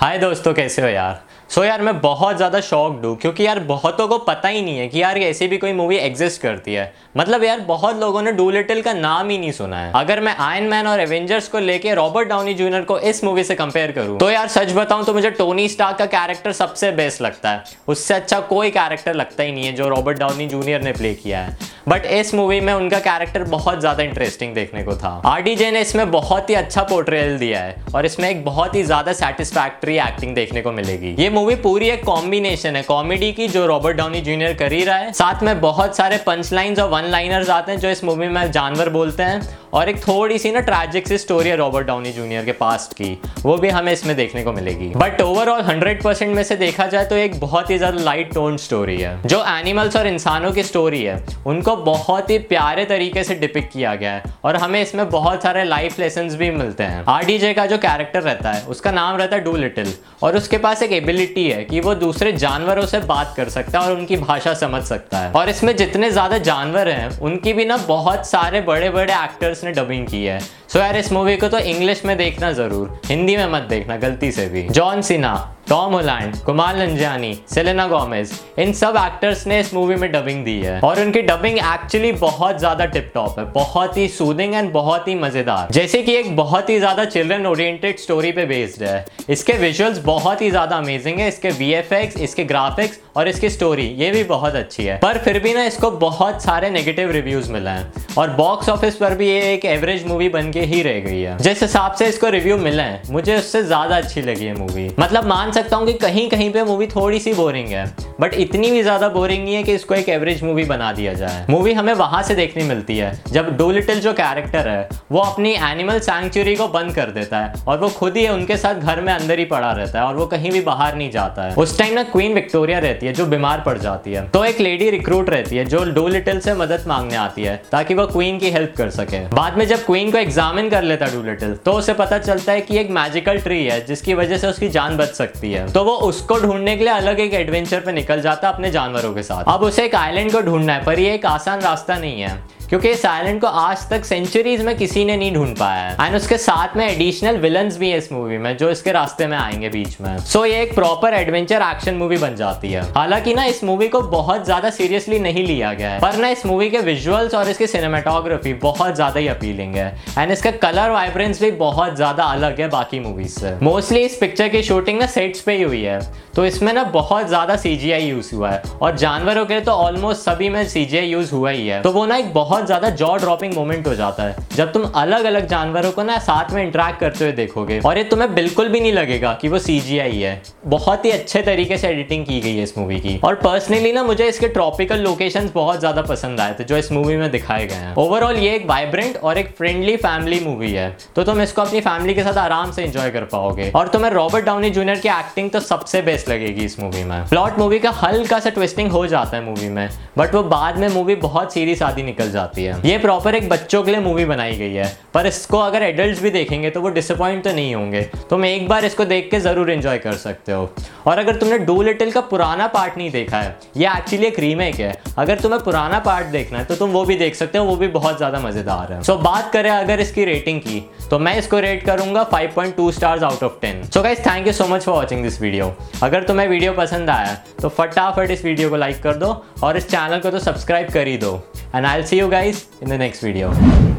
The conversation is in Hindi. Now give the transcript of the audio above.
हाय दोस्तों, कैसे हो यार? सो so यार, मैं बहुत ज़्यादा शॉक्ड हूँ, क्योंकि यार बहुतों को पता ही नहीं है कि यार ऐसी भी कोई मूवी एग्जिस्ट करती है। मतलब यार, बहुत लोगों ने डू लिटिल का नाम ही नहीं सुना है। अगर मैं आयन मैन और एवेंजर्स को लेके रॉबर्ट डाउनी जूनियर को इस मूवी से कंपेयर करूँ तो यार सच बताऊँ तो मुझे टोनी स्टार का कैरेक्टर सबसे बेस्ट लगता है। उससे अच्छा कोई कैरेक्टर लगता ही नहीं है जो रॉबर्ट डाउनी जूनियर ने प्ले किया है। बट इस मूवी में उनका कैरेक्टर बहुत ज़्यादा इंटरेस्टिंग देखने को था। आरडीजे ने इसमें बहुत ही अच्छा पोर्ट्रेयल दिया है और इसमें एक बहुत ही ज़्यादा सेटिस्फैक्ट्री एक्टिंग देखने को मिलेगी। ये मूवी पूरी एक कॉम्बिनेशन है। कॉमेडी की जो रॉबर्ट डाउनी जूनियर कर ही रहा है। साथ में बहुत सारे पंच लाइन्स और वन लाइनर्स आते हैं जो इस मूवी में जानवर बोलते हैं। और एक थोड़ी सी ना ट्रैजिक सी स्टोरी है रॉबर्ट डाउनी जूनियर के पास्ट की। वो भी हमें इसमें देखने को मिलेगी। बट ओवरऑल हंड्रेड परसेंट में से देखा जाए तो एक बहुत ही ज़्यादा लाइट टोन स्टोरी है। जो एनिमल्स और इंसानों की स्टोरी है, उनको बहुत ही प्यारे तरीके से डिपिक किया गया है। और हमें इसमें बहुत सारे लाइफ लेसन भी मिलते हैं। आर का जो कैरेक्टर रहता है, उसका नाम रहता है डू लिटिल और उसके पास एक एबिलिटी है कि वो दूसरे जानवरों से बात कर सकता है और उनकी भाषा समझ सकता है। और इसमें जितने ज़्यादा जानवर हैं, उनकी भी ना बहुत सारे बड़े बड़े एक्टर्स ने डबिंग की है। सो so यार, इस मूवी को तो इंग्लिश में देखना ज़रूर, हिंदी में मत देखना, गलती से भी। John Cena Tom Holland Kumail Nanjiani Selena Gomez इन सब एक्टर्स ने इस मूवी में डबिंग दी है। और उनकी डबिंग एक्चुअली बहुत ज़्यादा टिप टॉप है। बहुत ही सूदिंग एंड बहुत ही मज़ेदार। जैसे कि एक बहुत ही ज़्यादा चिल्ड्रन ओरिएंटेड स्टोरी पे बेस्ड है। इसके विजुअल्स बहुत ही ज़्यादा अमेजिंग है। इसके वी इसके ग्राफिक्स और इसकी स्टोरी ये भी बहुत अच्छी है। पर फिर भी ना इसको बहुत सारे नेगेटिव रिव्यूज़ मिला है। और बॉक्स ऑफ़िस पर भी ये एक एवरेज मूवी बन के ही रह गई है। जिस हिसाब से इसको रिव्यू मिले हैं, मुझे उससे ज़्यादा अच्छी लगी है मूवी मतलब मान सकता हूँ कि कहीं कहीं पे मूवी थोड़ी सी बोरिंग है बट इतनी भी ज़्यादा बोरिंग नहीं है कि इसको एक एवरेज मूवी बना दिया जाए। मूवी हमें वहाँ से देखने मिलती है, जब डो लिटिल जो कैरेक्टर है, वो अपनी एनिमल सैंक्चुरी को बंद कर देता है, और वो खुद ही उनके साथ घर में अंदर ही पड़ा रहता है, और वो कहीं भी बाहर नहीं जाता है। उस टाइम ना क्वीन विक्टोरिया रहती है, जो बीमार पड़ जाती है। तो एक लेडी रिक्रूट रहती है, जो डो लिटिल से मदद मांगने आती है, ताकि वो क्वीन की हेल्प कर सके। बाद में जब क्वीन को एग्जामिन कर लेता डू लिटिल तो उसे पता चलता है कि एक मैजिकल ट्री है, जिसकी वजह से उसकी जान बच सकती है तो वो उसको ढूँढने के लिए अलग एक एडवेंचर पे निकल जाता है अपने जानवरों के साथ। अब उसे एक आइलैंड को ढूंढना है, पर ये एक आसान रास्ता नहीं है। क्योंकि इस आइलैंड को आज तक सेंचुरीज में किसी ने नहीं ढूंढ पाया है। एंड उसके साथ में एडिशनल विलन्स भी है इस मूवी में जो इसके रास्ते में आएँगे बीच में। सो so, ये एक प्रॉपर एडवेंचर एक्शन मूवी बन जाती है। हालाँकि ना इस मूवी को बहुत ज़्यादा सीरियसली नहीं लिया गया है। पर ना इस मूवी के विजुअल्स और इसकी सिनेमाटोग्राफी बहुत ज़्यादा ही अपीलिंग है। एंड इसका कलर वाइब्रेंस भी बहुत ज़्यादा अलग है बाकी मूवीज़ से। मोस्टली इस पिक्चर की शूटिंग ना सेट्स पे ही हुई है। तो इसमें ना बहुत ज़्यादा सीजीआई यूज़ हुआ है। और जानवरों के तो ऑलमोस्ट सभी में सीजीआई यूज़ हुआ ही है। तो वो ना एक बहुत बहुत ज़्यादा जॉ ड्रॉपिंग मोमेंट हो जाता है। जब तुम अलग अलग जानवरों को ना साथ में इंटरेक्ट करते हुए देखोगे, और ये तुम्हें बिल्कुल भी नहीं लगेगा कि वो सीजीआई है। बहुत ही अच्छे तरीके से एडिटिंग की गई है इस मूवी की। और पर्सनली ना मुझे इसके ट्रॉपिकल लोकेशन बहुत ज़्यादा पसंद आए थे जो इस मूवी में दिखाए गए हैं। ओवरऑल ये एक वाइब्रेंट और एक फ्रेंडली फैमिली मूवी है। तो तुम इसको अपनी फैमिली के साथ आराम से इंजॉय कर पाओगे। और तुम्हें रॉबर्ट डाउनी जूनियर की एक्टिंग तो सबसे बेस्ट लगेगी इस मूवी में। प्लॉट मूवी का हल्का सा ट्विस्टिंग हो जाता है मूवी में बट वो बाद में मूवी बहुत सीधी आदि निकल जाती जाती है। ये प्रॉपर एक बच्चों के लिए मूवी बनाई गई है। पर इसको अगर एडल्ट भी देखेंगे तो वो डिसअपॉइंट तो नहीं होंगे। तुम एक बार इसको देख के ज़रूर इंजॉय कर सकते हो। और अगर तुमने डू लिटिल का पुराना पार्ट नहीं देखा है ये एक्चुअली एक रीमेक है। अगर तुम्हें पुराना पार्ट देखना है तो तुम वो भी देख सकते हो वो भी बहुत ज़्यादा मज़ेदार है। सो so, बात करें अगर इसकी रेटिंग की तो मैं इसको रेट करूँगा 5.2 stars out of 10 so guys thank you so much for watching this video अगर तुम्हें वीडियो पसंद आया तो फटाफट इस वीडियो को लाइक कर दो और इस चैनल को तो सब्सक्राइब कर ही दो। And I'll see you guys in the next video.